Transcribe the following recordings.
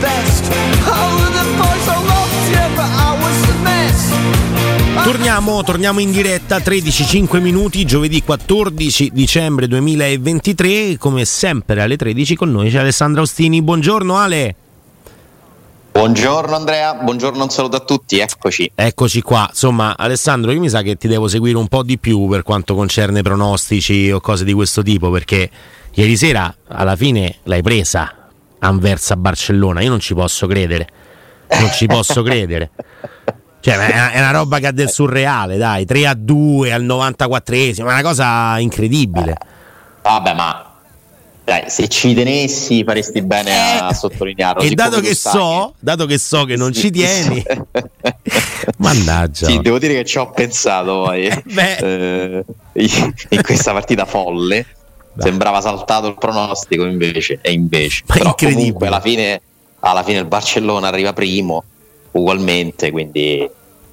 Best. Torniamo, torniamo in diretta 13-5 minuti, giovedì 14 dicembre 2023, come sempre alle 13 con noi c'è Alessandro Ostini. Buongiorno Ale. Buongiorno Andrea, buongiorno, un saluto a tutti, eccoci. Eccoci qua, insomma Alessandro io mi sa che ti devo seguire un po' di più per quanto concerne pronostici o cose di questo tipo perché ieri sera alla fine l'hai presa Anversa Barcellona, io non ci posso credere, non ci posso credere. Cioè, è una, roba che ha del surreale, dai, 3 a 2 al 94esimo, è una cosa incredibile. Vabbè, ma dai, se ci tenessi faresti bene a sottolinearlo. E dato che sai so, dato che so che non ci tieni, mannaggia. Sì, devo dire che ci ho pensato poi Beh. eh, in questa partita folle. Sembrava saltato il pronostico invece e invece. Ma Però incredibile. comunque alla fine, alla fine il Barcellona arriva primo ugualmente, quindi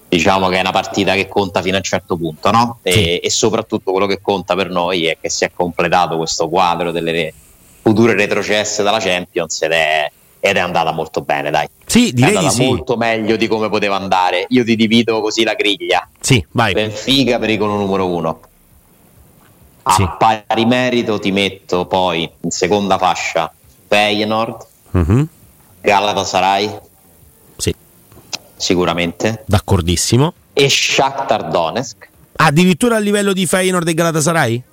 diciamo che è una partita che conta fino a un certo punto, no? E, Sì. e soprattutto quello che conta per noi è che si è completato questo quadro delle future retrocesse dalla Champions ed è, ed è andata molto bene, dai. Sì, È direi di andata sì. molto meglio di come poteva andare. Io ti divido così la griglia. Sì, vai. Benfica pericolo numero uno. A Sì. pari merito ti metto poi in seconda fascia Feyenoord, Mhm, Galatasaray Sì, sicuramente d'accordissimo. e Shakhtar Donetsk. Addirittura a livello di Feyenoord e Galatasaray?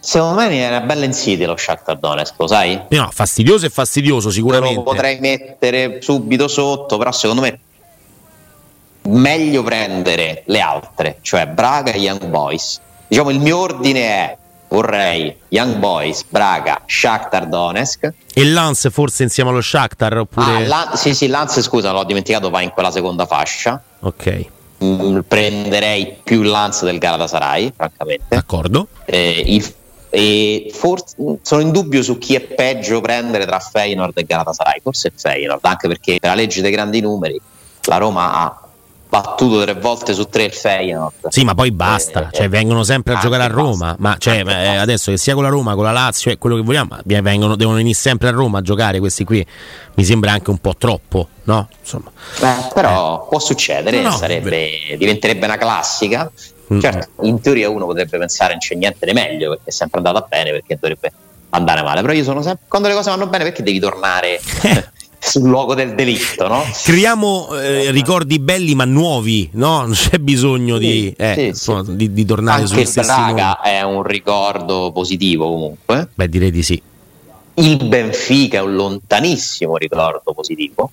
Secondo me è una bella insidia lo Shakhtar Donetsk, lo sai? No, fastidioso e fastidioso Lo sicuramente. potrei mettere subito sotto, però secondo me meglio prendere le altre, cioè Braga e Young Boys. Diciamo il mio ordine è vorrei Young Boys, Braga, Shakhtar Donetsk. E Lance forse insieme allo Shakhtar oppure... Ah, Lan- sì, sì, Lance, scusa, l'ho dimenticato, va in quella seconda fascia. Ok, Mm, prenderei più Lance del Galatasaray, francamente. d'accordo. Eh, il- e forse, sono in dubbio su chi è peggio prendere tra Feyenoord e Galatasaray. Forse Feyenoord, anche perché per la legge dei grandi numeri la Roma ha battuto tre volte su tre il Feyenoord. Sì, ma poi basta, Eh, cioè vengono sempre a giocare a basta. Roma, ma cioè, eh, basta. adesso che sia con la Roma, con la Lazio, è quello che vogliamo, vengono, devono venire sempre a Roma a giocare questi qui, mi sembra anche un po' troppo, no? Insomma, Beh, però può succedere, No, no, sarebbe- diventerebbe una classica. Mm. Certo, in teoria uno potrebbe pensare non c'è niente di meglio perché è sempre andata bene, perché dovrebbe andare male. Però io sono sempre. Quando le cose vanno bene, perché devi tornare sul luogo del delitto, no? creiamo eh, ricordi belli ma nuovi, no? Non c'è bisogno di, Sì, eh, sì, insomma, sì. di, di tornare Anche sugli stessi. Braga è un ricordo positivo comunque. Beh, direi di sì. Il Benfica è un lontanissimo ricordo positivo.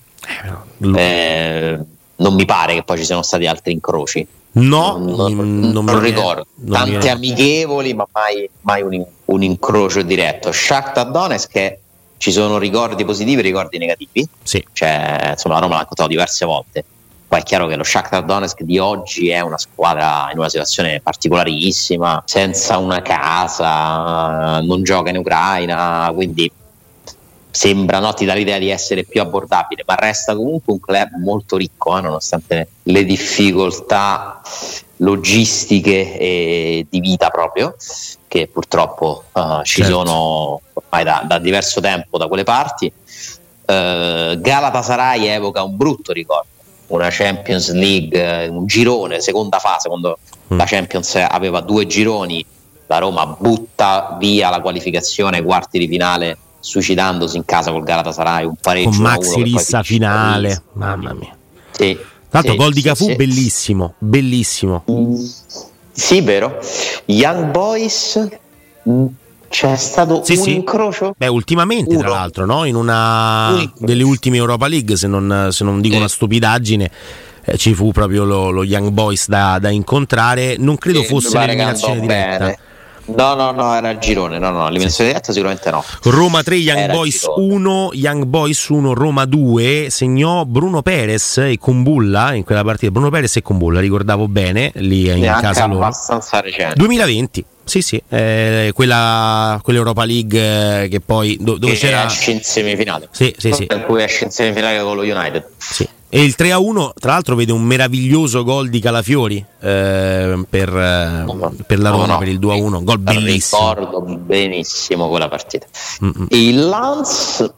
Lo- Eh, non mi pare che poi ci siano stati altri incroci. No, non, mm, non lo ricordo. non Tante amichevoli, ma mai, mai un, un incrocio diretto. Shakhtar Donetsk che ci sono ricordi positivi e ricordi negativi. Sì, Cioè, insomma, la Roma l'ha raccontato diverse volte. Poi è chiaro che lo Shakhtar Donetsk di oggi è una squadra in una situazione particolarissima, senza una casa, non gioca in Ucraina, quindi sembra no, ti dà l'idea di essere più abbordabile, ma resta comunque un club molto ricco, eh, nonostante le difficoltà logistiche e di vita proprio, che purtroppo eh, ci Certo. sono ormai da, da diverso tempo da quelle parti. Eh, Galatasaray evoca un brutto ricordo, una Champions League, eh, un girone, seconda fase, quando Mm. la Champions aveva due gironi la Roma butta via la qualificazione quarti di finale suicidandosi in casa col Galatasaray un pareggio con Maxi Rissa finale mamma mia sì, tra l'altro sì, gol di sì, Cafu sì. bellissimo bellissimo Sì, vero. Young Boys mh, c'è stato Sì, un sì. incrocio? Beh, ultimamente, tra Uno. l'altro, no? in una Un incrocio. delle ultime Europa League, se non, se non dico Sì. una stupidaggine, eh, ci fu proprio lo, lo Young Boys da, da incontrare. Non credo Sì, fosse l'eliminazione diretta. bene. No, no, no, era il girone. No, no, l'eliminazione diretta sicuramente no. Roma 3, Young Era Boys girone. 1, Young Boys 1, Roma 2, segnò Bruno Perez e Combulla in quella partita. Bruno Perez e Combulla, ricordavo bene, lì in Neanche casa loro. abbastanza recente. 2020, sì sì, eh, quella, quell'Europa League eh, che poi do- dove Che c'era... esce in semifinale. Sì, sì, sì. In cui esce in semifinale con lo United. Sì. E il 3 a 1, tra l'altro, vede un meraviglioso gol di Calafiori eh, per, eh, per la No, Roma no. per il 2 a 1. Gol bellissimo. Ricordo benissimo quella partita. Mm-mm. E il Lance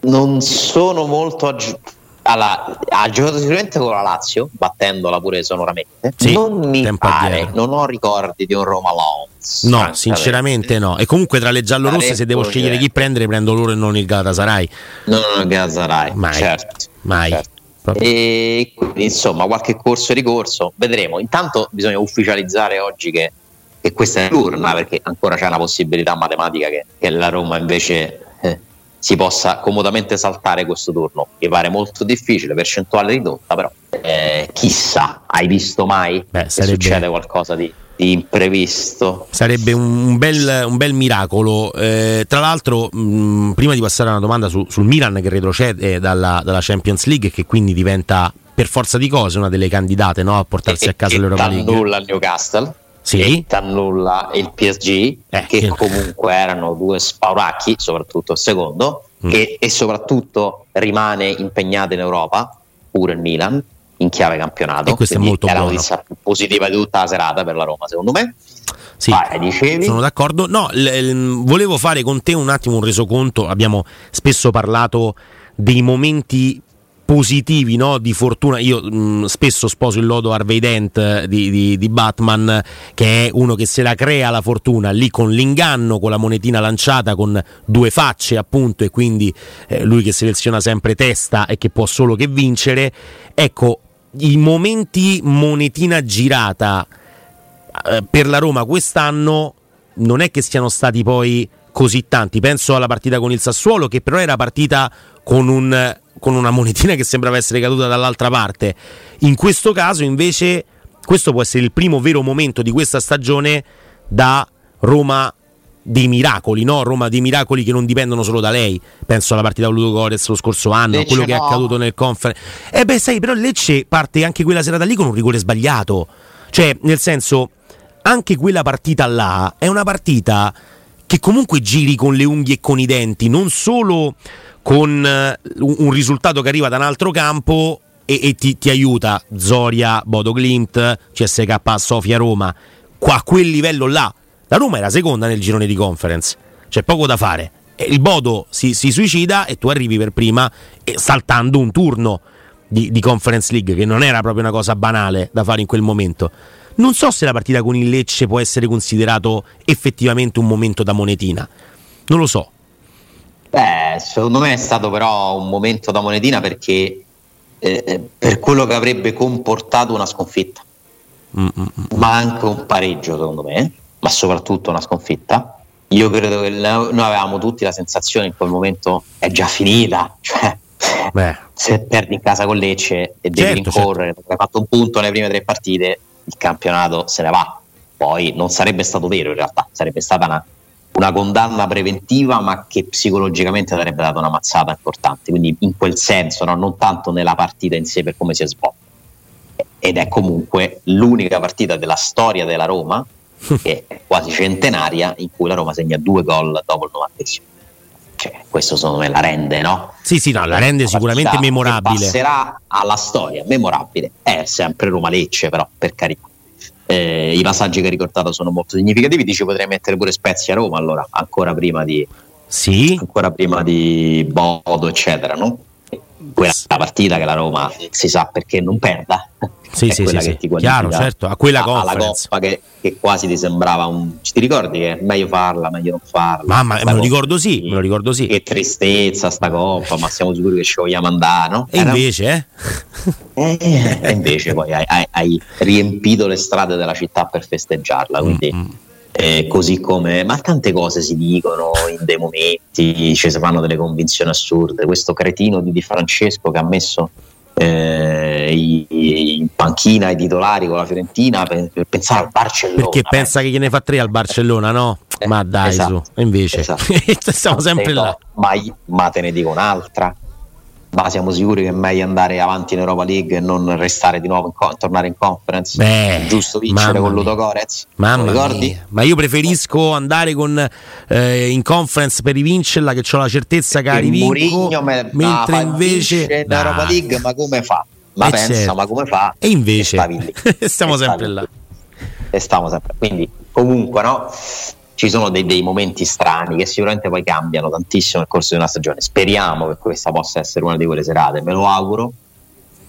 non sono molto aggi- allora, ha giocato sicuramente con la Lazio, battendola pure sonoramente. Sì, non mi pare, addietro. non ho ricordi di un Roma Lance. No, sinceramente no. E comunque tra le giallorosse, se devo scegliere chi prendere, prendo loro e non il Galatasaray. No, no, Gazzarai. Mai. Certo. Mai. certo. E quindi insomma qualche corso e ricorso vedremo. Intanto bisogna ufficializzare oggi che, che questa è l'urna perché ancora c'è una possibilità matematica che, che la Roma invece eh, si possa comodamente saltare questo turno. Mi pare molto difficile, percentuale ridotta, però eh, chissà, hai visto mai Beh, che sarebbe- succede qualcosa di imprevisto? Sarebbe un, bel, un bel miracolo. Eh, tra l'altro, mh, prima di passare a una domanda su- sul Milan che retrocede dalla, dalla Champions League e che quindi diventa per forza di cose una delle candidate no, a portarsi a casa e l'Europa League. nulla il Newcastle Sì. e t'annulla il PSG Eh, che che- comunque erano due spauracchi soprattutto il secondo Mm. e, e soprattutto rimane impegnato in Europa pure il Milan in chiave campionato E questo è molto è la notizia positiva di tutta la serata per la Roma secondo me Sì, Vai, sono d'accordo. No, l- l- volevo fare con te un attimo un resoconto. Abbiamo spesso parlato dei momenti positivi no, di fortuna. Io mh, spesso sposo il lodo Harvey Dent eh, di, di- di Batman, che è uno che se la crea la fortuna lì con l'inganno, con la monetina lanciata, con due facce appunto, e quindi eh, lui che seleziona sempre testa e che può solo che vincere. Ecco, i momenti monetina girata eh, per la Roma quest'anno non è che siano stati poi così tanti. Penso alla partita con il Sassuolo, che però era partita con, un- con una monetina che sembrava essere caduta dall'altra parte. In questo caso, invece, questo può essere il primo vero momento di questa stagione da Roma dei miracoli, no? Roma dei miracoli che non dipendono solo da lei. Penso alla partita con Ludo Gorez lo scorso anno, a Lecce quello che è accaduto nel conference. Eh beh, sai, però Lecce parte anche quella serata lì con un rigore sbagliato. Cioè, nel senso, anche quella partita là è una partita che comunque giri con le unghie e con i denti, non solo con eh, un un risultato che arriva da un altro campo e, e ti, ti aiuta Zoria, Bodo Glimt, CSK, Sofia, Roma, qua a quel livello là. La Roma era seconda nel girone di conference, c'è poco da fare. Il Bodo si, si suicida e tu arrivi per prima e saltando un turno di, di Conference League, che non era proprio una cosa banale da fare in quel momento. Non so se la partita con il Lecce può essere considerato effettivamente un momento da monetina. Non lo so. Beh, secondo me è stato però un momento da monetina perché eh, per quello che avrebbe comportato una sconfitta, Mm, mm, mm. ma anche un pareggio secondo me, ma soprattutto una sconfitta. Io credo che noi avevamo tutti la sensazione in quel momento è già finita, cioè Beh, se perdi in casa con Lecce e devi Certo, rincorrere, perché hai fatto un punto nelle prime tre partite, il campionato se ne va. Poi non sarebbe stato vero in realtà, sarebbe stata una, una condanna preventiva, ma che psicologicamente avrebbe dato una mazzata importante. Quindi in quel senso, no? non tanto nella partita in sé per come si è svolta. Ed è comunque l'unica partita della storia della Roma, che è quasi centenaria, in cui la Roma segna due gol dopo il novantesimo. Cioè, questo secondo me la rende, no? sì, sì, no, la rende Una sicuramente memorabile. Passerà alla storia, memorabile. È sempre Roma Lecce, però, per carità. Eh, I passaggi che hai ricordato sono molto significativi. Dici potrei mettere pure Spezia a Roma, allora, ancora prima di, Sì, ancora prima di Bodo, eccetera, no? Quella partita che la Roma si sa perché non perda, sì, è sì, quella sì, che ti qualifica Chiaro, certo, a quella alla conference. coppa che, che quasi ti sembrava un ti ricordi che è meglio farla meglio non farla Mamma, me lo ricordo sì, me lo ricordo sì. che tristezza sta coppa ma siamo sicuri che ci vogliamo andare no? E Era- invece, eh? Eh, e invece poi hai, hai- hai riempito le strade della città per festeggiarla quindi Mm, eh, così come ma tante cose si dicono in dei momenti ci si fanno delle convinzioni assurde questo cretino di Di Francesco che ha messo eh, in panchina i titolari con la Fiorentina per, per pensare al Barcellona Perché pensa che gliene fa tre al Barcellona, no? Eh, Ma dai, esatto, su. Invece, esatto. stiamo sempre No, là. Ma, ma te ne dico un'altra. Ma siamo sicuri che è meglio andare avanti in Europa League e non restare di nuovo in co- tornare in conference? Beh, Giusto vincere con. Ludo mia. Ma io preferisco andare con, eh, in conference per rivincerla, che ho la certezza che la Il rivinco, Mourinho me- mentre ah, invece in. Europa League, ma come fa? Ma Eh, pensa, certo. ma come fa? E invece lì. stiamo E sempre lì. là. E stiamo sempre. Quindi, comunque, no? Ci sono dei, dei momenti strani che sicuramente poi cambiano tantissimo nel corso di una stagione. Speriamo che questa possa essere una di quelle serate, me lo auguro.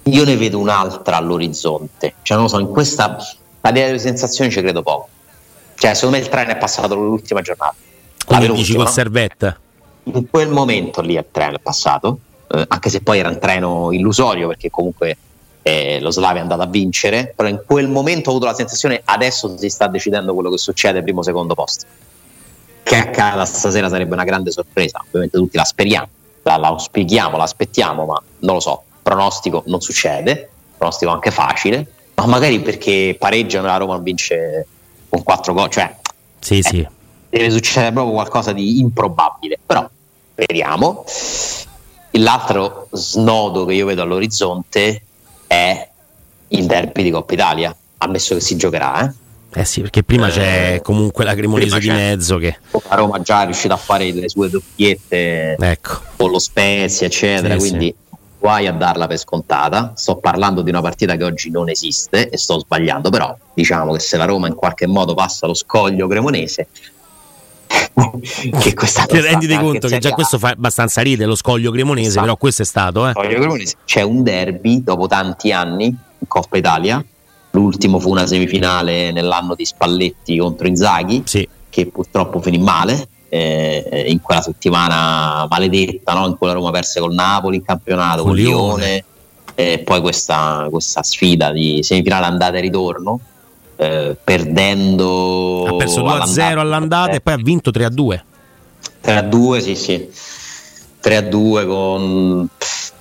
Io ne vedo un'altra all'orizzonte. Cioè, non lo so, in questa a livello di sensazioni ci credo poco. Cioè, secondo me il treno è passato l'ultima giornata. La Quindi veloce, dici col no? servette. in quel momento lì il treno è passato, eh, anche se poi era un treno illusorio perché comunque eh, lo Slavia è andato a vincere, però in quel momento ho avuto la sensazione adesso si sta decidendo quello che succede primo secondo posto. Che accada stasera sarebbe una grande sorpresa, ovviamente tutti la speriamo, la, la auspichiamo, la aspettiamo, ma non lo so, pronostico non succede, pronostico anche facile, ma magari perché pareggiano la Roma vince con quattro gol, cioè Sì, sì. deve succedere proprio qualcosa di improbabile, però speriamo. L'altro snodo che io vedo all'orizzonte è il derby di Coppa Italia, ammesso che si giocherà. Eh? Eh sì, perché prima Eh, c'è comunque la Cremonese di mezzo che... La Roma già è riuscita a fare le sue doppiette Ecco. con lo Spezia, eccetera, Sì, quindi guai a darla per scontata. Sto parlando di una partita che oggi non esiste e sto sbagliando, però diciamo che se la Roma in qualche modo passa lo scoglio cremonese, che questa Ti anche conto che già A. questo fa abbastanza ridere, lo scoglio cremonese, Esatto. però questo è stato, eh. Scoglio Cremonese. C'è un derby dopo tanti anni in Coppa Italia. L'ultimo fu una semifinale nell'anno di Spalletti contro Inzaghi, Sì. che purtroppo finì male. eh, in quella settimana maledetta no? in cui la Roma perse col Napoli in campionato, Con. Lione, e poi questa, questa sfida di semifinale andata e ritorno, eh, perdendo Ha perso 2-0 all'andata e poi ha vinto 3-2. 3 a 2, sì, sì. 3 a 2 con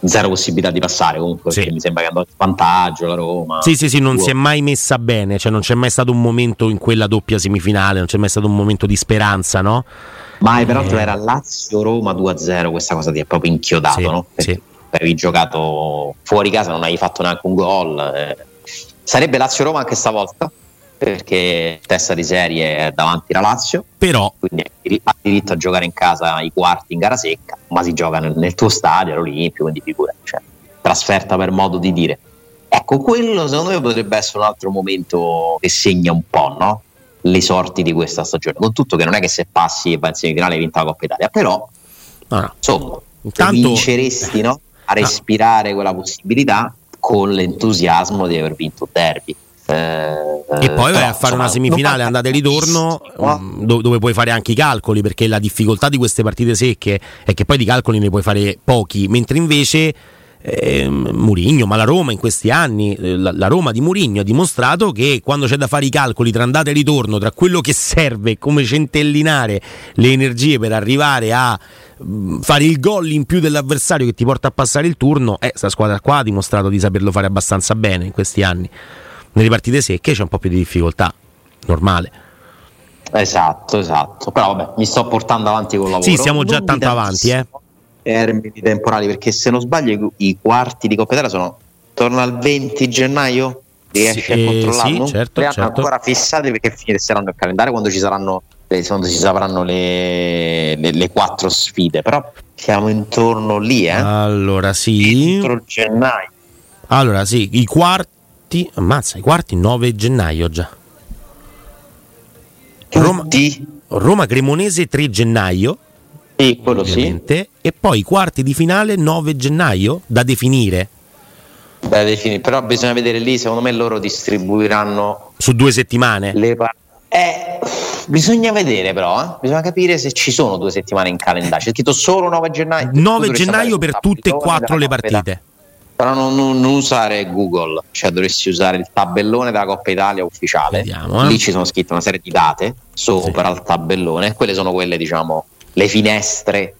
zero possibilità di passare comunque, Sì. mi sembra che andò in vantaggio la Roma. Sì, sì, sì, non si è mai messa bene, cioè non c'è mai stato un momento in quella doppia semifinale, non c'è mai stato un momento di speranza, no? Ma peraltro Eh. era Lazio-Roma 2 a 0, questa cosa ti è proprio inchiodato, Sì, no? Perché sì. avevi giocato fuori casa, non hai fatto neanche un gol. eh. Sarebbe Lazio-Roma anche stavolta, perché testa di serie è davanti la Lazio, Però quindi ha diritto a giocare in casa i quarti in gara secca, ma si gioca nel, nel tuo stadio, all'Olimpio, quindi figura, cioè, trasferta per modo di dire. Ecco, quello secondo me potrebbe essere un altro momento che segna un po', no? Le sorti di questa stagione. Con tutto che non è che se passi e vai in semifinale hai vinto la Coppa Italia, però no. insomma, Intanto- vinceresti no? a respirare quella possibilità con l'entusiasmo di aver vinto un derby. Eh, E poi vai a fare una semifinale andata e ritorno no? do- dove puoi fare anche i calcoli perché la difficoltà di queste partite secche è che poi di calcoli ne puoi fare pochi, mentre invece ehm, Murigno, ma la Roma in questi anni, eh, la, la Roma di Murigno ha dimostrato che quando c'è da fare i calcoli tra andata e ritorno, tra quello che serve, come centellinare le energie per arrivare a mm, fare il gol in più dell'avversario che ti porta a passare il turno, eh, sta squadra qua ha dimostrato di saperlo fare abbastanza bene in questi anni. Nelle partite secche c'è un po' più di difficoltà, normale. Esatto, esatto. Però vabbè, mi sto portando avanti con il lavoro. Sì, siamo già Non tanto avanti, eh. Termini temporali, perché se non sbaglio i, quarti di Coppa Italia sono torno al 20 gennaio. Riesci Sì, a eh, controllarlo? sì, certo, certo. ancora fissati perché finisseranno il calendario quando ci saranno eh, quando ci sapranno le, le- le quattro sfide. Però siamo intorno lì, eh? Allora sì. Entro gennaio. Allora sì, i quarti, ammazza, i quarti 9 gennaio già. Roma? Roma Cremonese 3 gennaio, Sì, quello sì. e poi i quarti di finale 9 gennaio da definire. Beh, defini- però bisogna vedere lì, secondo me loro distribuiranno Su due settimane? le partite. Eh, bisogna vedere però, eh. bisogna capire se ci sono due settimane in calendario. C'è scritto solo 9 gennaio. 9 Tu dovresti gennaio per tutte e quattro le partite. Però non, non- non usare Google, cioè dovresti usare il tabellone della Coppa Italia ufficiale. Vediamo, eh. Lì ci sono scritte una serie di date sopra il tabellone, e quelle sono quelle, diciamo, le finestre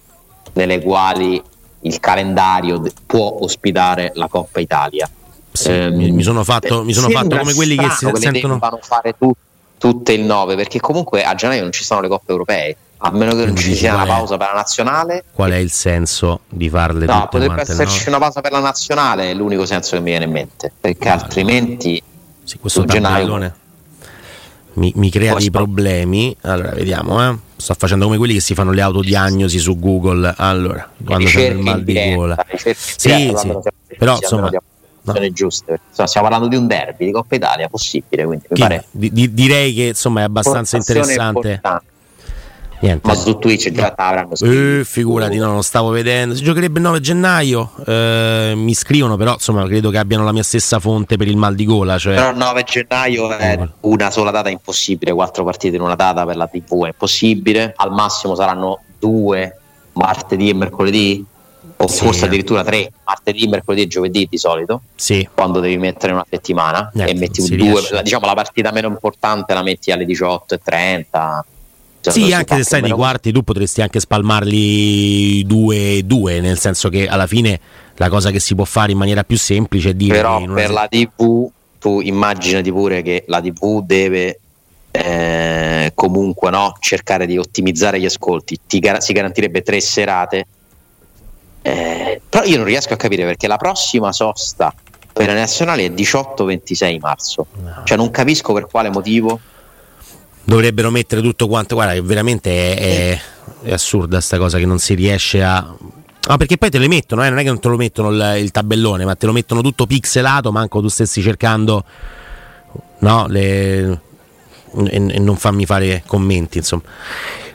nelle quali il calendario può ospitare la Coppa Italia. Sì, Ehm, mi, sono fatto, mi sono fatto come quelli che si sentono. debbano fare tu- tutte il 9 perché comunque a gennaio non ci sono le coppe europee a meno che non ci sia una qual è? pausa per la nazionale Qual è il senso di farle no, tutte potrebbe quante? esserci no? una pausa per la nazionale è l'unico senso che mi viene in mente perché Guarda. altrimenti Sì, questo gennaio- mi, mi crea dei problemi. Allora, vediamo, eh. Sto facendo come quelli che si fanno le autodiagnosi su Google. Allora, quando c'è il mal di diretta, gola. Sì, sì. Però, insomma, informazioni giuste Insomma, stiamo parlando di un derby di Coppa Italia possibile quindi pare di- di- direi che insomma è abbastanza interessante. importante. Niente. ma su Twitch già avranno scritto. Eh, figurati, no, non stavo vedendo. Si giocherebbe il 9 gennaio. eh, mi scrivono, però insomma, credo che abbiano la mia stessa fonte per il mal di gola. Cioè, Però il 9 gennaio è una sola data impossibile, quattro partite in una data per la TV è impossibile, al massimo saranno due martedì e mercoledì, o Sì. forse addirittura tre, martedì, mercoledì e giovedì di solito, sì, quando devi mettere una settimana Ecco, e metti due, riesce. diciamo la partita meno importante la metti alle 18.30. Cioè, Sì, si anche se o nei quarti tu potresti anche spalmarli 2-2, nel senso che alla fine la cosa che si può fare in maniera più semplice è dire però per se- la TV tu immaginati pure che la TV deve eh, comunque no, cercare di ottimizzare gli ascolti. Ti gar- si garantirebbe tre serate. Eh, però io non riesco a capire perché la prossima sosta per le nazionali è 18-26 marzo. Cioè non capisco per quale motivo dovrebbero mettere tutto quanto. Guarda, che veramente è, è- è assurda sta cosa che non si riesce a. Ah, perché poi te le mettono, eh? non è che non te lo mettono il, il tabellone, ma te lo mettono tutto pixelato, manco tu stessi cercando. No, le. E, e non fammi fare commenti, insomma.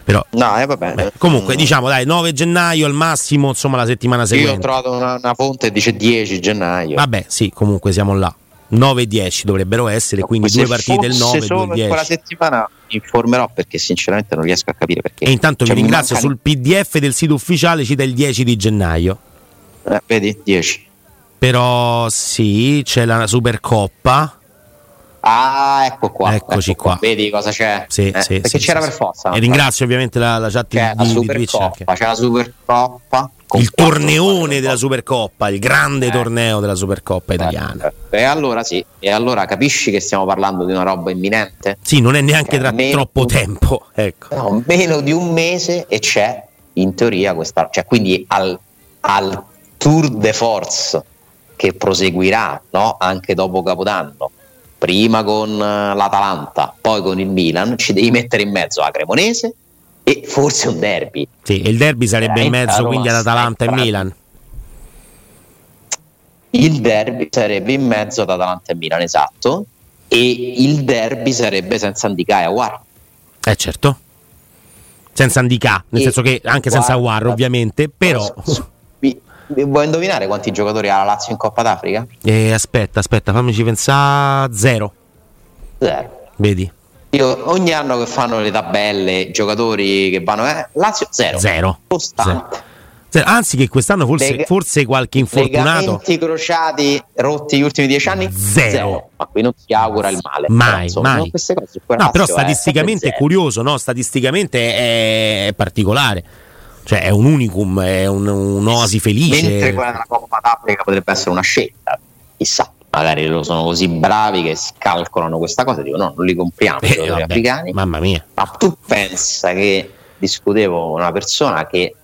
Però. no eh, vabbè beh, comunque, diciamo, dai, 9 gennaio al massimo, insomma, la settimana io ho seguente. trovato una, una fonte che dice 10 gennaio Vabbè, sì, comunque siamo là. 9 e 10 dovrebbero essere, quindi due partite il fosse 9 e solo due il per quella 10. settimana informerò perché sinceramente non riesco a capire perché E intanto Cioè, vi mi ringrazio sul PDF del sito ufficiale cita il 10 di gennaio. Eh, vedi 10 Però sì, c'è la Supercoppa. Ah, ecco qua. Eccoci ecco qua. Vedi cosa c'è? Sì, Eh, sì, perché sì, c'era per forza. E ringrazio ovviamente la, la chat C'è la di, di Twitch. C'è la Supercoppa. Il torneone della Supercoppa, il grande Eh. torneo della Supercoppa italiana. E allora sì, e allora capisci che stiamo parlando di una roba imminente? Sì, non è neanche Cioè, tra meno- troppo tempo. Ecco. No, meno di un mese e c'è in teoria questa, cioè quindi al, al tour de force che proseguirà no? anche dopo Capodanno, prima con eh, l'Atalanta, poi con il Milan, ci devi mettere in mezzo la Cremonese e forse un derby. Sì, e il derby sarebbe in Veramente, mezzo quindi ad Atalanta e in Milan. Il derby sarebbe in mezzo ad Atalanta e Milan, esatto, e il derby sarebbe senza Andicà e Aguar. Eh certo. Senza Andicà, nel E- senso che anche senza War ovviamente, però... Vuoi indovinare quanti giocatori ha la Lazio in Coppa d'Africa? Eh, aspetta, aspetta, fammici pensare. Zero, Zero. vedi? Io, ogni anno che fanno le tabelle, giocatori che vanno, eh, Lazio zero. Zero. Costante. Zero. Anzi che quest'anno forse, Lega- forse qualche infortunato... Legamenti crociati rotti gli ultimi dieci anni? Zero. Ma qui non si augura il male. Mai, Però, insomma, mai. cose. No, però Lazio è statisticamente è sempre curioso, no? Statisticamente è, è particolare. Cioè è un unicum, è un, un'oasi zero. felice. Mentre quella della Coppa d'Africa potrebbe essere una scelta. Chissà, magari loro sono così bravi che scalcolano questa cosa. Dico, no, non li compriamo Eh, vabbè, africani. mamma mia. Ma tu pensa che discutevo con una persona che,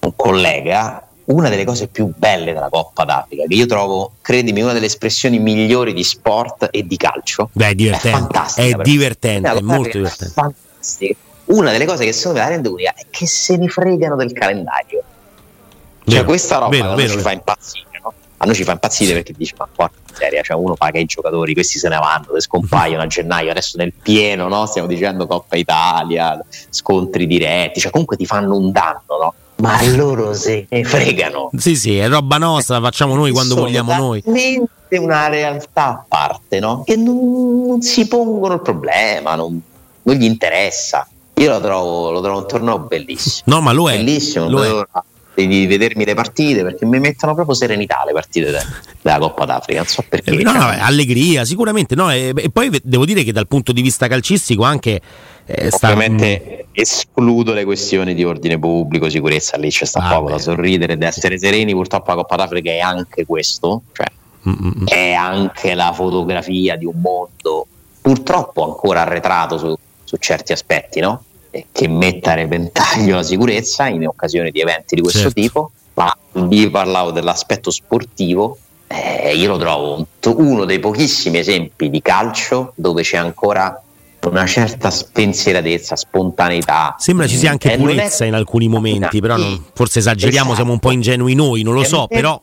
un collega, una delle cose più belle della Coppa d'Africa, che io trovo, credimi, una delle espressioni migliori di sport e di calcio. Beh, è divertente. È però. divertente, è molto d'Africa è divertente. fantastica. Una delle cose che secondo me la rende unica è che se ne fregano del calendario. Cioè, Vero, questa roba vero, vero, ci fa impazzire, no? A noi ci fa impazzire perché dici, ma porca miseria, cioè uno paga i giocatori, questi se ne vanno, se scompaiono a gennaio, adesso nel pieno, no? Stiamo dicendo Coppa Italia, scontri diretti, cioè comunque ti fanno un danno, no? Ma loro se ne fregano. Sì, sì, è roba nostra, la facciamo noi quando Sono vogliamo noi. talmente una realtà a parte, no? Che non, non si pongono il problema, non, non gli interessa. Io lo trovo, lo trovo un torneo bellissimo. No, ma lo è. Bellissimo, lo è. Di vedermi le partite perché mi mettono proprio serenità le partite de- della Coppa d'Africa. Non so perché. Eh, no, no, allegria, sicuramente. No, e, e poi devo dire che dal punto di vista calcistico anche eh, sta- Ovviamente escludo le questioni di ordine pubblico, sicurezza, lì c'è sta Ah, poco beh. da sorridere, ed essere sereni, purtroppo la Coppa d'Africa è anche questo, cioè Mm, mm, mm. è anche la fotografia di un mondo purtroppo ancora arretrato su, su certi aspetti, no? Che metta a repentaglio la sicurezza in occasione di eventi di questo Certo. tipo, ma vi parlavo dell'aspetto sportivo, eh, io lo trovo un- uno dei pochissimi esempi di calcio dove c'è ancora una certa spensieratezza, spontaneità. Sembra ci sia anche Eh, non è- purezza in alcuni momenti, però non- forse esageriamo, Esatto. siamo un po' ingenui noi, non lo È so, però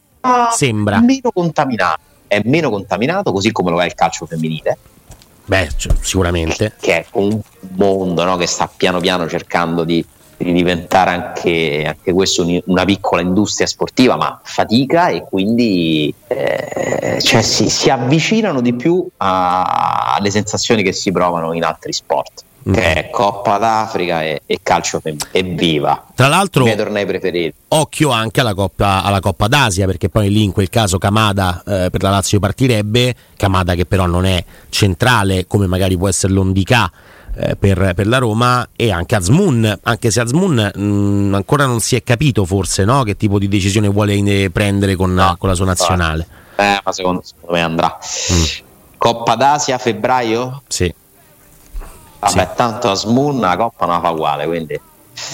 sembra. Meno contaminato, è meno contaminato, così come lo è il calcio femminile, Beh, cioè, sicuramente. che è un mondo no, che sta piano piano cercando di, di diventare anche, anche questo un- una piccola industria sportiva, ma fatica e quindi eh, cioè, si, si avvicinano di più a- alle sensazioni che si provano in altri sport. Mm. Che è Coppa d'Africa e, e calcio. Evviva! Tra I l'altro, miei tornei preferiti. occhio anche alla Coppa, alla Coppa d'Asia, perché poi lì in quel caso Kamada eh, per la Lazio partirebbe, Kamada che però non è centrale come magari può essere l'Ondica eh, per, per la Roma, e anche Azmoun, anche se Azmoun mh, ancora non si è capito forse no? che tipo di decisione vuole prendere con, No, con la sua nazionale. Eh, ma secondo, secondo me andrà. Mm. Coppa d'Asia a febbraio? Sì, Vabbè, tanto a Smoon la Coppa non la fa uguale, quindi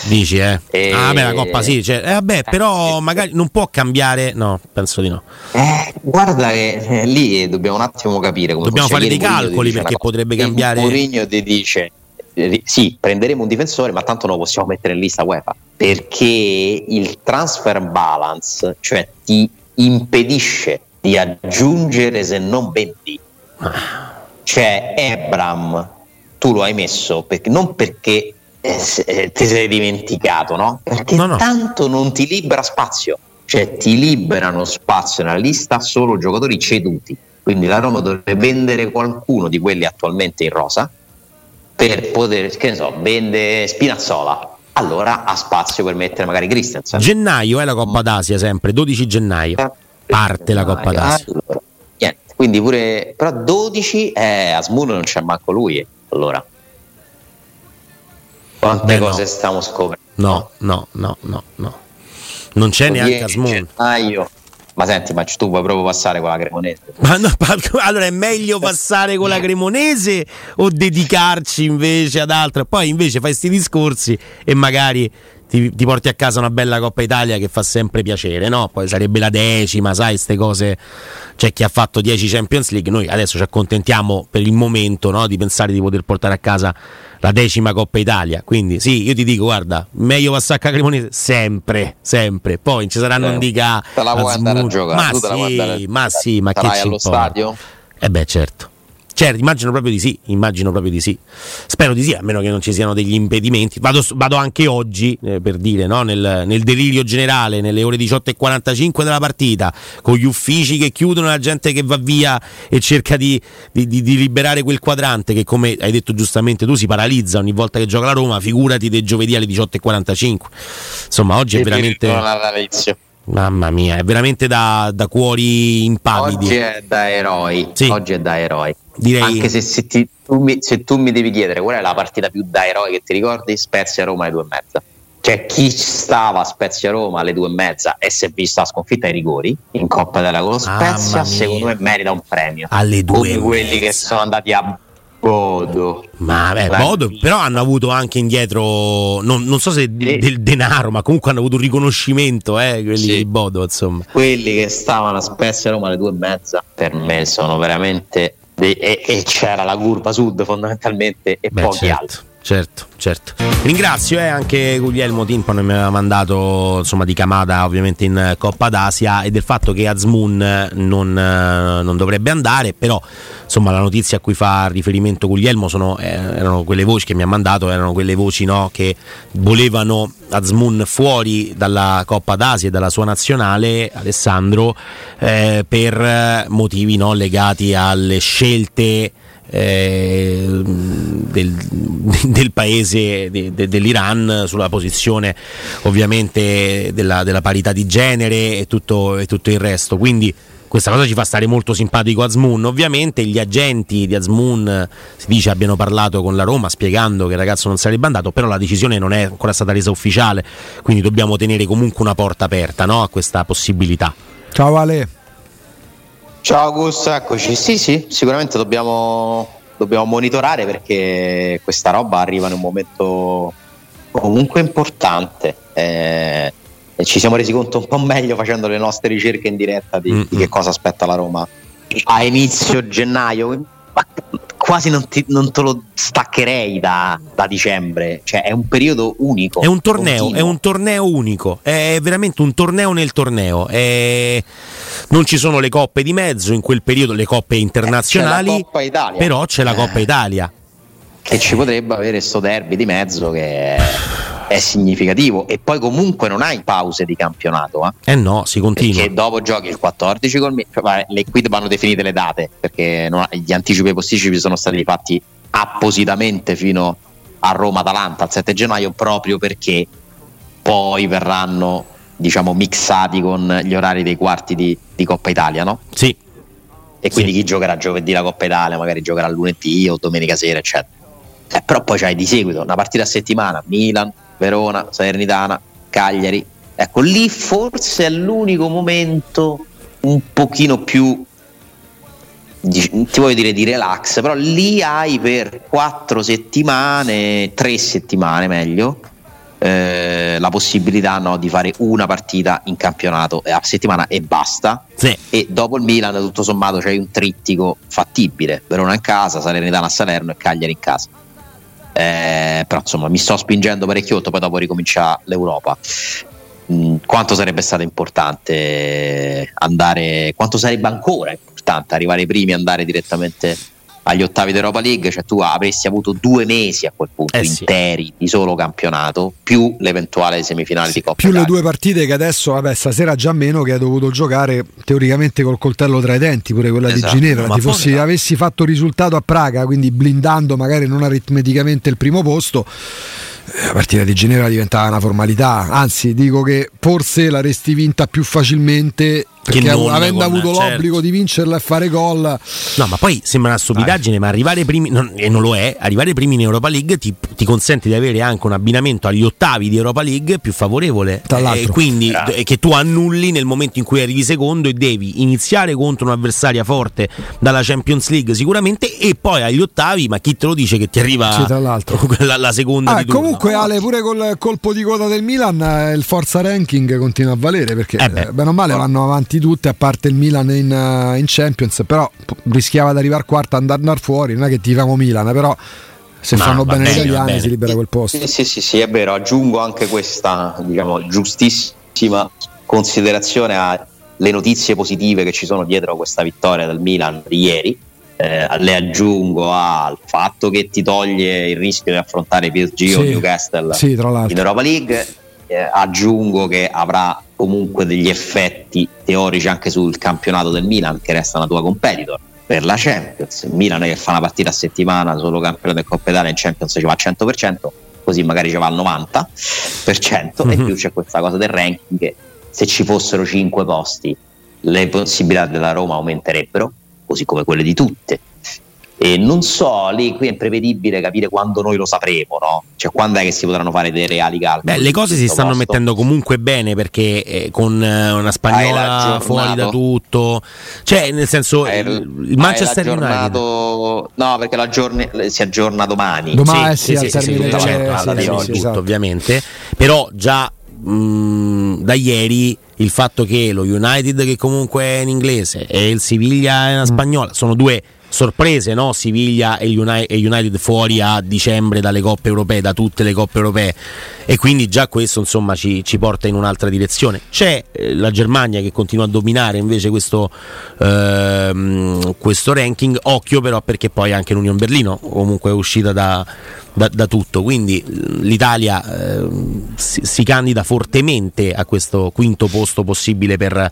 dici eh? E- Ah, beh, la Coppa sì, cioè, eh, vabbè, però magari non può cambiare, no, penso di no. Eh, guarda che eh, lì dobbiamo un attimo capire come Dobbiamo fare dei calcoli perché potrebbe cambiare- Mourinho ti dice eh, sì, prenderemo un difensore, ma tanto non lo possiamo mettere in lista UEFA perché il transfer balance, cioè ti impedisce di aggiungere se non vendi. Cioè Ebram tu lo hai messo perché, non perché eh, eh, ti sei dimenticato, no? Perché No, no. tanto non ti libera spazio, cioè ti liberano spazio nella lista solo giocatori ceduti. Quindi la Roma dovrebbe vendere qualcuno di quelli attualmente in rosa per poter, che ne so, vende Spinazzola. Allora ha spazio per mettere magari Christensen. Gennaio è la Coppa d'Asia sempre, 12 gennaio. Parte la Coppa d'Asia. Allora, niente. Quindi pure però 12 eh, a Smur non c'è manco lui. Allora, quante Beh, no. cose stiamo scoprendo? No, no, no, no, no. Non c'è neanche 10 Asmoon. gennaio. Ma senti, ma tu vuoi proprio passare con la Cremonese? Ma no, allora è meglio passare con la Cremonese o dedicarci invece ad altro? Poi invece fai sti discorsi e magari ti, ti porti a casa una bella Coppa Italia che fa sempre piacere, no? Poi sarebbe la decima, sai, queste cose. C'è chi ha fatto 10 Champions League, noi adesso ci accontentiamo per il momento no? di pensare di poter portare a casa la decima Coppa Italia. Quindi sì, io ti dico, guarda, meglio passare a Cremonese sempre, sempre. Poi ci saranno Eh, indica te la vuoi andare a giocare? Ma Tu te la vuoi sì, andare a ma giocare? sì, ma che allo stadio? Eh beh, certo. Certo, immagino proprio di sì, immagino proprio di sì. Spero di sì, a meno che non ci siano degli impedimenti. Vado, vado anche oggi, eh, per dire, no? nel, nel delirio generale, nelle ore 18.45 della partita, con gli uffici che chiudono, la gente che va via e cerca di, di- di- di liberare quel quadrante che, come hai detto giustamente tu, si paralizza ogni volta che gioca la Roma, figurati dei giovedì alle 18.45. Insomma, oggi è veramente... Mamma mia, è veramente da, da cuori impavidi. Oggi è da eroi. Sì. Oggi è da eroi. Direi- Anche se, se ti- tu mi, se tu mi devi chiedere qual è la partita più da eroi che ti ricordi, Spezia Roma alle due e mezza. Cioè, chi stava a Spezia Roma alle due e mezza e si è vista la sconfitta ai rigori in Coppa della con lo Mamma Spezia, secondo me merita un premio. Alle due Come quelli che sono andati a Bodo. Ma beh, Bodo, però hanno avuto anche indietro, non, non so se Sì. del denaro, ma comunque hanno avuto un riconoscimento, eh, quelli Sì. di Bodo, insomma. quelli che stavano a Spezia Roma alle due e mezza per me sono veramente de- e, e c'era la curva sud fondamentalmente e Beh, pochi certo, altri certo, certo. Ringrazio eh, anche Guglielmo Timpano mi aveva mandato insomma, di Camada ovviamente in Coppa d'Asia e del fatto che Azmoun non, non dovrebbe andare, però insomma la notizia a cui fa riferimento Guglielmo sono, eh, erano quelle voci che mi ha mandato, erano quelle voci no, che volevano Azmoun fuori dalla Coppa d'Asia e dalla sua nazionale, Alessandro, eh, per motivi no, legati alle scelte eh, del, del, paese de, de, dell'Iran sulla posizione ovviamente della, della parità di genere e tutto, e tutto, il resto. Quindi questa cosa ci fa stare molto simpatico Azmoun. Ovviamente gli agenti di Azmoun si dice abbiano parlato con la Roma spiegando che il ragazzo non sarebbe andato, però la decisione non è ancora stata resa ufficiale, quindi dobbiamo tenere comunque una porta aperta no? a questa possibilità. Ciao Ale. Ciao Augusto, eccoci. Sì, sì, sicuramente dobbiamo, dobbiamo monitorare perché questa roba arriva in un momento comunque importante. Eh, e ci siamo resi conto un po' meglio facendo le nostre ricerche in diretta di, di che cosa aspetta la Roma a inizio gennaio. Ma quasi non, ti, non, te lo staccherei da, da, dicembre. Cioè, è un periodo unico. È un torneo, continuo. è un torneo unico. È veramente un torneo nel torneo. È... Non ci sono le coppe di mezzo in quel periodo, le coppe internazionali. Eh, c'è però c'è la Coppa Italia. E ci potrebbe avere questo derby di mezzo che è significativo e poi comunque non hai pause di campionato eh, eh no si continua perché dopo giochi il 14 col cioè, le qui vanno definite le date perché non, gli anticipi e posticipi sono stati fatti appositamente fino a Roma-Atalanta il 7 gennaio proprio perché poi verranno diciamo mixati con gli orari dei quarti di, di Coppa Italia no? sì e quindi sì. chi giocherà giovedì la Coppa Italia magari giocherà lunedì o domenica sera eccetera eh, però poi c'hai di seguito una partita a settimana Milan, Verona, Salernitana, Cagliari. Ecco, lì forse è l'unico momento un pochino più ti voglio dire di relax, però lì hai per quattro settimane, tre settimane meglio, eh, la possibilità no, di fare una partita in campionato a settimana e basta. Sì. E dopo il Milan, tutto sommato, c'hai un trittico fattibile: Verona in casa, Salernitana a Salerno e Cagliari in casa eh, però insomma mi sto spingendo parecchiotto, poi dopo ricomincia l'Europa. Mm, quanto sarebbe stato importante andare, quanto sarebbe ancora importante arrivare ai primi e andare direttamente agli ottavi d'Europa League, cioè tu avresti avuto due mesi a quel punto eh sì. interi di solo campionato, più l'eventuale semifinale sì, di Coppa Più Italia. le due partite che adesso, vabbè, stasera già meno, che hai dovuto giocare teoricamente col coltello tra i denti, pure quella Esatto. di Ginevra. Ma Ti fossi, forse- avessi fatto risultato a Praga, quindi blindando magari non aritmeticamente il primo posto. eh, La partita di Ginevra diventava una formalità, anzi dico che forse l'avresti vinta più facilmente perché non avendo con- avuto certo. l'obbligo di vincerla e fare gol No, ma poi sembra una stupidaggine, ma arrivare primi, non- e non lo è, arrivare primi in Europa League ti, ti consente di avere anche un abbinamento agli ottavi di Europa League più favorevole. Tra l'altro. E quindi eh, che tu annulli nel momento in cui arrivi secondo e devi iniziare contro un'avversaria forte dalla Champions League sicuramente e poi agli ottavi, ma chi te lo dice che ti arriva Sì, tra l'altro. la, la seconda Ah, di turno? comunque Ale pure col colpo di coda del Milan eh, il forza ranking continua a valere perché Eh beh. eh, bene o male vanno avanti tutte a parte il Milan in, eh, in Champions però rischiava di arrivare quarta e andare fuori non è che tifamo Milan però se Ma fanno bene, bene, gli italiani bene. si libera quel posto Sì, sì, sì, sì, è vero. Aggiungo anche questa diciamo, giustissima considerazione alle notizie positive che ci sono dietro questa vittoria del Milan di ieri. Eh, le aggiungo al fatto che ti toglie il rischio di affrontare PSG o Sì, Newcastle sì, in Europa League. Eh, aggiungo che avrà comunque degli effetti teorici anche sul campionato del Milan, che resta una tua competitor per la Champions. Il Milan che fa una partita a settimana solo campionato e Coppa Italia in Champions ci va al 100%, così magari ci va al 90%, e Mhm. più c'è questa cosa del ranking che se ci fossero 5 posti le possibilità della Roma aumenterebbero, così come quelle di tutte. E non so, lì qui è imprevedibile capire quando noi lo sapremo, no? Cioè quando è che si potranno fare dei reali calcoli. Beh, le cose si stanno posto. mettendo comunque bene perché eh, con eh, una spagnola fuori da tutto, cioè nel senso Hai il, il Manchester United. No, perché l'aggiorni- si aggiorna domani. Domani, sì, termine sì, delle- certo, sì, alla di sì, sì, tutto esatto. ovviamente, però già mh, da ieri il fatto che lo United che comunque è in inglese e il Siviglia è Mm. una spagnola sono due sorprese, no? Siviglia e United, fuori a dicembre dalle coppe europee, da tutte le coppe europee e quindi già questo insomma ci, ci porta in un'altra direzione. C'è eh, la Germania che continua a dominare invece questo, ehm, questo, ranking, occhio però perché poi anche l'Union Berlino comunque è uscita da, da, da tutto, quindi l'Italia eh, si, si candida fortemente a questo quinto posto possibile per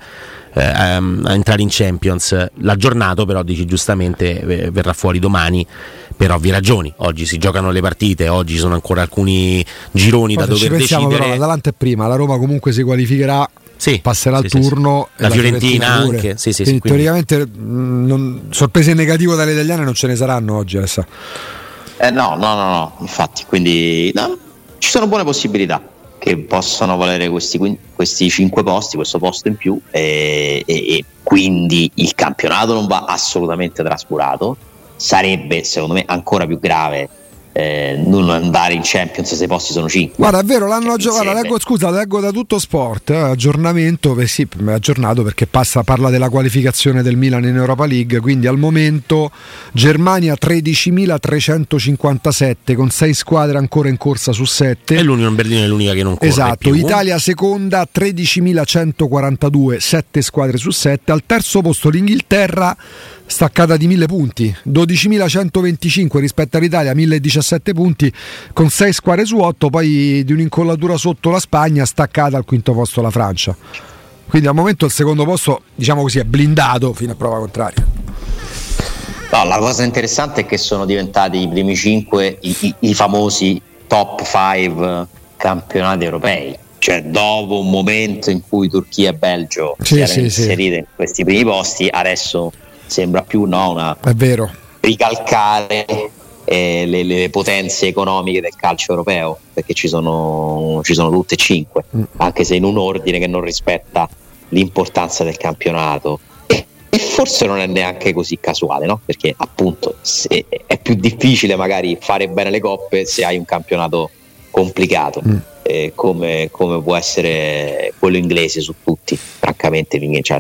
eh, a entrare in Champions. L'aggiornato però, dici giustamente, eh, verrà fuori domani per ovvie ragioni. Oggi si giocano le partite, oggi ci sono ancora alcuni gironi Poi da dover pensiamo, decidere. Però, l'Atalanta è prima, la Roma comunque si qualificherà. Sì, passerà sì, il turno sì, la, Fiorentina, Fiorentina anche sì, quindi, quindi, teoricamente mh, non, sorprese negative dalle italiane non ce ne saranno oggi. Eh, no no no no infatti quindi no, ci sono buone possibilità che possano valere questi, questi 5 posti, questo posto in più e, e, e, quindi il campionato non va assolutamente trascurato. Sarebbe secondo me ancora più grave eh, non andare in Champions se i posti sono 5. Guarda, è vero, l'hanno aggiornato. Leggo, scusa, leggo da tutto sport. Eh, aggiornamento, beh, sì, aggiornato perché passa, parla della qualificazione del Milan in Europa League. Quindi al momento Germania 13.357 con 6 squadre ancora in corsa su 7. E l'Union Berlino è l'unica che non corre. Esatto, più. Italia seconda 13.142, 7 squadre su 7. Al terzo posto l'Inghilterra staccata di 1000 punti, 12.125 rispetto all'Italia, 1017 punti con 6 squadre su 8, poi di un'incollatura sotto la Spagna, staccata al quinto posto la Francia. Quindi al momento il secondo posto, diciamo così, è blindato fino a prova contraria. No, la cosa interessante è che sono diventati i primi 5 i, i, i famosi top 5 campionati europei cioè dopo un momento in cui Turchia e Belgio sì, si erano sì, inserite sì. in questi primi posti, adesso sembra più no, una è vero. ricalcare eh, le, le, potenze economiche del calcio europeo perché ci sono, ci sono tutte e cinque mm. anche se in un ordine che non rispetta l'importanza del campionato e, e forse non è neanche così casuale no? perché appunto è più difficile magari fare bene le coppe se hai un campionato complicato mm. eh, come, come, può essere quello inglese su tutti francamente cioè,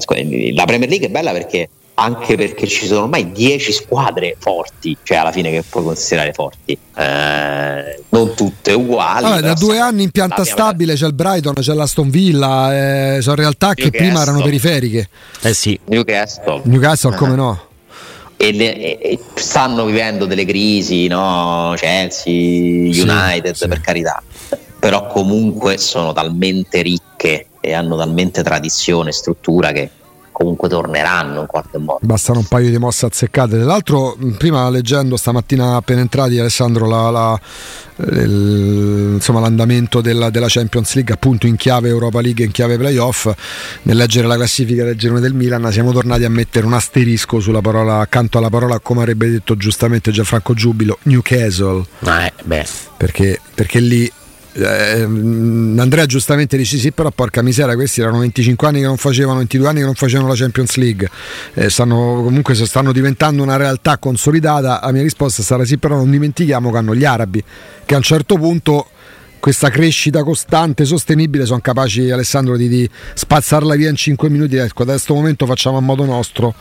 la Premier League è bella perché anche perché ci sono ormai 10 squadre forti, cioè alla fine che puoi considerare forti, eh, non tutte uguali. Vabbè, da due anni in pianta stabile c'è il Brighton, c'è l'Aston Villa, eh, sono realtà che prima erano periferiche. Eh sì. Newcastle. Newcastle come no? E, le, e, stanno vivendo delle crisi, no? Chelsea, United, sì, sì. per carità. Però comunque sono talmente ricche e hanno talmente tradizione e struttura che comunque torneranno in qualche modo. Bastano un paio di mosse azzeccate. Dell'altro, prima leggendo stamattina appena entrati, Alessandro, la, la, il, insomma, l'andamento della, della, Champions League appunto in chiave Europa League in chiave playoff, nel leggere la classifica del girone del Milan siamo tornati a mettere un asterisco sulla parola, accanto alla parola, come avrebbe detto giustamente Gianfranco Giubilo, Newcastle. Ah, eh, perché, perché lì eh, Andrea giustamente dice sì però porca miseria questi erano 25 anni che non facevano 22 anni che non facevano la Champions League eh, stanno, comunque stanno diventando una realtà consolidata la mia risposta sarà sì però non dimentichiamo che hanno gli arabi che a un certo punto questa crescita costante, sostenibile, sono capaci Alessandro di, di spazzarla via in 5 minuti. Ecco, da questo momento facciamo a modo nostro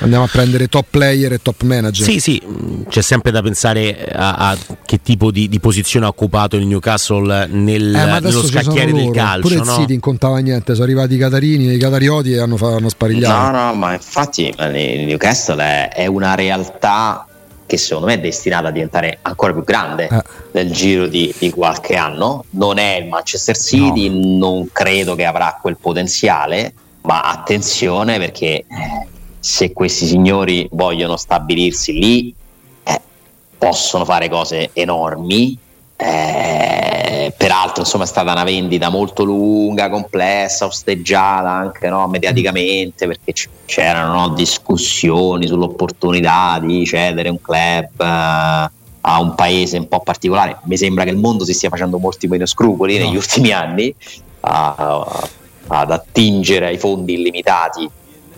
Andiamo a prendere top player e top manager. Sì, sì, c'è sempre da pensare a, a che tipo di, di, posizione ha occupato il Newcastle nel, eh, nello scacchiere del calcio. Pure il no? City non contava niente, sono arrivati i Catarini e i Catarioti e hanno, hanno sparigliato. No, no, ma infatti il Newcastle è, è una realtà che secondo me è destinata a diventare ancora più grande eh. nel giro di, di, qualche anno. Non è il Manchester City, no. non credo che avrà quel potenziale, ma attenzione perché se questi signori vogliono stabilirsi lì, eh, possono fare cose enormi. Eh, peraltro, insomma, è stata una vendita molto lunga, complessa, osteggiata anche no, mediaticamente perché c'erano no, discussioni sull'opportunità di cedere un club. Eh, a un paese un po' particolare. Mi sembra che il mondo si stia facendo molti meno scrupoli no. negli ultimi anni a, ad attingere ai fondi illimitati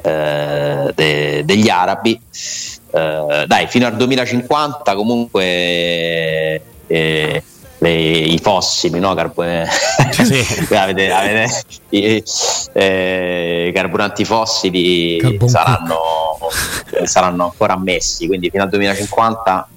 eh, de, degli arabi. Eh, dai, fino al 2050 comunque eh, le, i fossili, no? Carbo- sì. avete, avete, i, eh, carburanti fossili saranno saranno ancora ammessi, quindi fino al 2050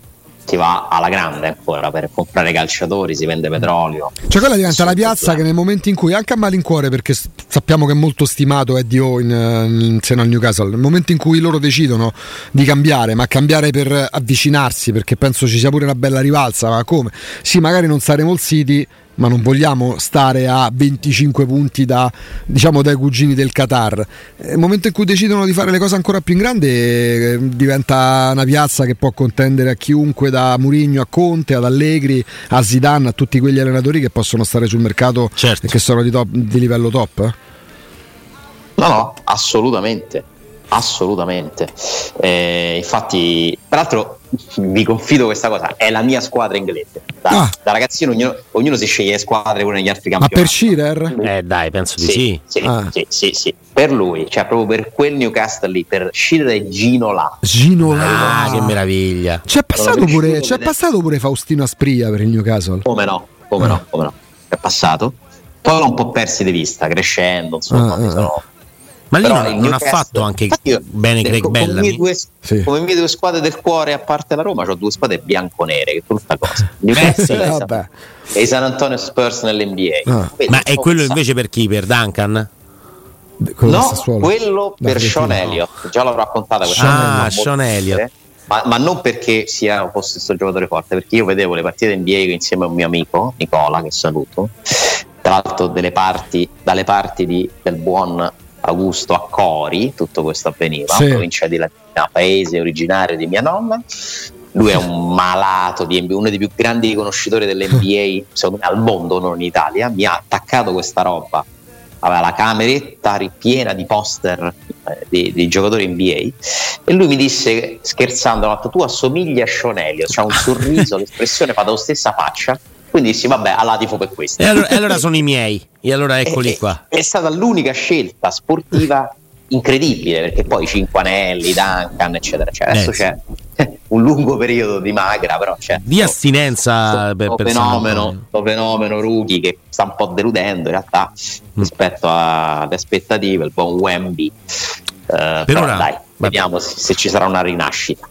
si va alla grande ancora per comprare calciatori, si vende petrolio. Cioè quella diventa la piazza che nel momento in cui, anche a malincuore, perché sappiamo che è molto stimato Eddie O in, in seno al Newcastle, nel momento in cui loro decidono di cambiare, ma cambiare per avvicinarsi, perché penso ci sia pure una bella rivalsa, ma come? Sì, magari non saremo il City, ma non vogliamo stare a 25 punti da, diciamo, dai cugini del Qatar. Nel momento in cui decidono di fare le cose ancora più in grande, eh, diventa una piazza che può contendere a chiunque, da Murigno a Conte, ad Allegri, a Zidane, a tutti quegli allenatori che possono stare sul mercato certo. e che sono di, top, di livello top. No, no, assolutamente assolutamente. Eh, infatti, peraltro, vi confido questa cosa: è la mia squadra inglese. Da, ah. da ragazzino, ognuno, ognuno, si sceglie le squadre pure negli altri campionati. Ma per Shearer? Eh, dai, penso di sì. Sì, sì, ah. sì, sì, sì, Per lui, cioè proprio per quel Newcastle lì, per Shearer e Gino là. Gino là, ah, che meraviglia! C'è passato, pure, c'è passato pure Faustino Aspria per il Newcastle. Come no, come ah. no, come no. È passato. Poi l'ho un po' persi di vista, crescendo, insomma, mi sono ma lì non, non ha fatto anche io, bene Craig con, Bellamy. Come, sì. come mie due squadre del cuore, a parte la Roma, ho due squadre bianco-nere, che brutta cosa. Eh, sì. e i San Antonio Spurs nell'NBA. Ah. Ma è quello invece per chi? Per Duncan? Quello no, quello per Sean Elliott. Già l'ho raccontata questa Ah, Sean Elliott. Ma, ma, non perché sia fosse questo giocatore forte, perché io vedevo le partite NBA insieme a un mio amico Nicola, che saluto, tra l'altro delle parti, dalle parti di, del buon Augusto a Cori, tutto questo avveniva, sì. provincia di Latina, paese originario di mia nonna. Lui è un malato di NBA, uno dei più grandi conoscitori dell'NBA secondo me, al mondo, non in Italia. Mi ha attaccato questa roba. Aveva la cameretta ripiena di poster eh, di, di, giocatori NBA e lui mi disse scherzando: Tu assomigli a Sean Elliott, c'ha un sorriso, l'espressione fa la stessa faccia quindi dissi, vabbè, alla tifo per questo. E allora, allora sono i miei, e allora eccoli è, qua. È, stata l'unica scelta sportiva incredibile, perché poi Cinquanelli, Duncan, eccetera. Cioè, adesso eh, c'è un lungo periodo di magra, però c'è di astinenza per, per fenomeno, fenomeno rookie che sta un po' deludendo in realtà mm. rispetto alle aspettative, il buon Wemby. Uh, per però ora, dai, vediamo se, se ci sarà una rinascita.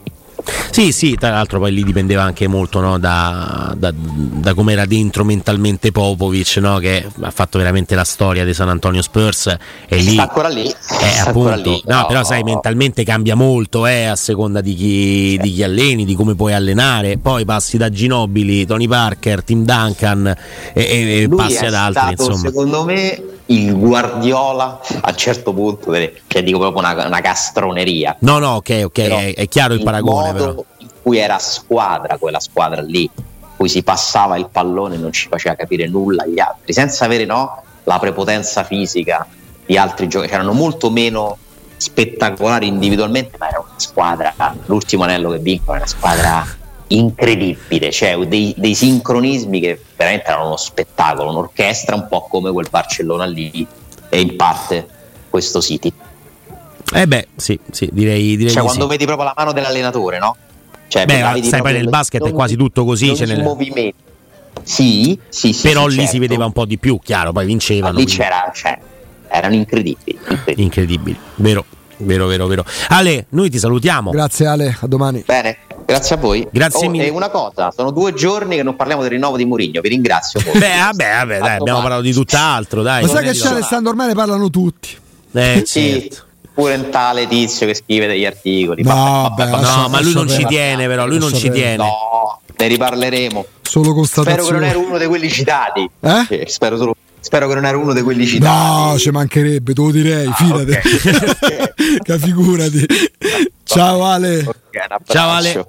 Sì, sì, tra l'altro poi lì dipendeva anche molto no, da, da, da come era dentro mentalmente Popovic, no, che ha fatto veramente la storia dei San Antonio Spurs. E lì, sta ancora lì. Eh, appunto, lì, no, però sai, mentalmente cambia molto eh, a seconda di chi, di chi, alleni, di come puoi allenare. Poi passi da Ginobili, Tony Parker, Tim Duncan e, e passi ad altri. Stato, insomma. Secondo me il Guardiola a un certo punto, cioè dico proprio una, una castroneria. No, no, ok, ok, è, è, chiaro il, il paragone. Però. In cui era squadra, quella squadra lì, in cui si passava il pallone e non ci faceva capire nulla agli altri, senza avere no, la prepotenza fisica di altri giocatori, c'erano molto meno spettacolari individualmente, ma era una squadra, l'ultimo anello che vincono è una squadra incredibile, cioè dei, dei, sincronismi che veramente erano uno spettacolo, un'orchestra un po' come quel Barcellona lì e in parte questo City. Eh beh, sì, sì direi, direi Cioè quando sì. vedi proprio la mano dell'allenatore, no? Cioè, beh, sai poi nel basket è quasi tutto così. Cioè nel... movimento. Sì, sì, sì. Però sì, lì certo. si vedeva un po' di più, chiaro, poi vincevano. Ma lì quindi... c'era, cioè, erano incredibili, incredibili. Incredibili, vero, vero, vero, vero. Ale, noi ti salutiamo. Grazie Ale, a domani. Bene. Grazie a voi. Grazie oh, mille. E una cosa, sono due giorni che non parliamo del rinnovo di Murigno, vi ringrazio. Molto. Beh, vabbè, vabbè, dai, abbiamo parlato di tutt'altro, dai. Ma sai che c'è Alessandro ormai ne parlano tutti. Eh, sì. Certo. Pure un tale tizio che scrive degli articoli. No, vabbè, vabbè, no ma lui non ci tiene, però. Lui non ci tiene. No, ne riparleremo. Solo constatazione. Spero che non ero uno di quelli citati. Eh? eh spero solo. Spero che non ero uno di quelli citati. No, ci mancherebbe, te lo direi, ah, fidati. Okay. che figurati. Ciao Ale. Okay, Ciao Ale.